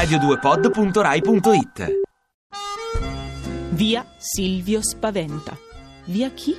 radio2pod.rai.it Via Silvio Spaventa. Via chi?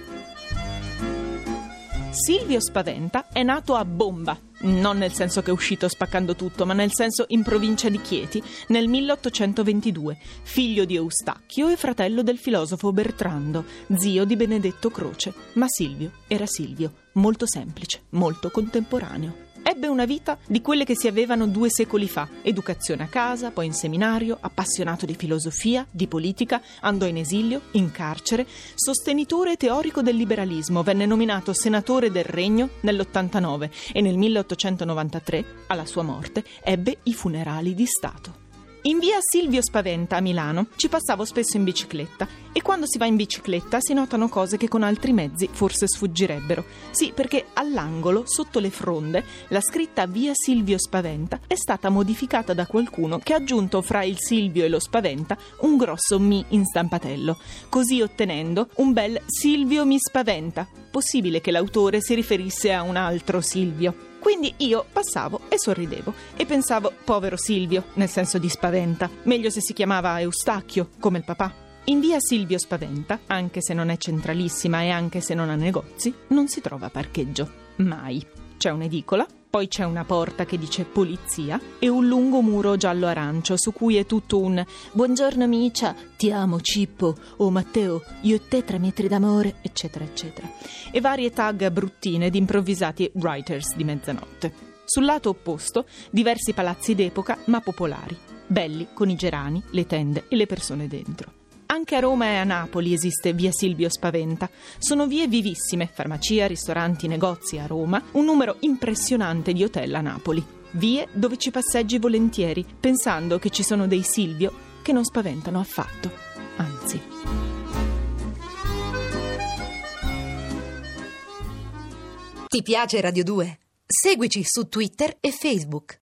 Silvio Spaventa è nato a Bomba, non nel senso che è uscito spaccando tutto, ma nel senso in provincia di Chieti, nel 1822, figlio di Eustachio e fratello del filosofo Bertrando, zio di Benedetto Croce. Ma Silvio era Silvio, molto semplice, molto contemporaneo. Ebbe una vita di quelle che si avevano due secoli fa. Educazione a casa, poi in seminario, appassionato di filosofia, di politica, andò in esilio, in carcere, sostenitore teorico del liberalismo, venne nominato senatore del Regno nell'89 e nel 1893, alla sua morte, ebbe i funerali di Stato. In via Silvio Spaventa a Milano ci passavo spesso in bicicletta e quando si va in bicicletta si notano cose che con altri mezzi forse sfuggirebbero. Sì, perché all'angolo, sotto le fronde, la scritta via Silvio Spaventa è stata modificata da qualcuno che ha aggiunto fra il Silvio e lo Spaventa un grosso mi in stampatello, così ottenendo un bel Silvio mi spaventa. Possibile che l'autore si riferisse a un altro Silvio. Quindi io passavo e sorridevo e pensavo, povero Silvio, nel senso di spaventa, meglio se si chiamava Eustachio, come il papà. In via Silvio Spaventa, anche se non è centralissima e anche se non ha negozi, non si trova parcheggio. Mai. C'è un'edicola, poi c'è una porta che dice polizia e un lungo muro giallo-arancio su cui è tutto un Buongiorno amicia, ti amo Cippo, oh Matteo, io e te tre metri d'amore, eccetera, eccetera. E varie tag bruttine di improvvisati writers di mezzanotte. Sul lato opposto, diversi palazzi d'epoca ma popolari, belli con i gerani, le tende e le persone dentro. Anche a Roma e a Napoli esiste via Silvio Spaventa. Sono vie vivissime, farmacia, ristoranti, negozi a Roma, un numero impressionante di hotel a Napoli. Vie dove ci passeggi volentieri, pensando che ci sono dei Silvio che non spaventano affatto. Anzi. Ti piace Radio 2? Seguici su Twitter e Facebook.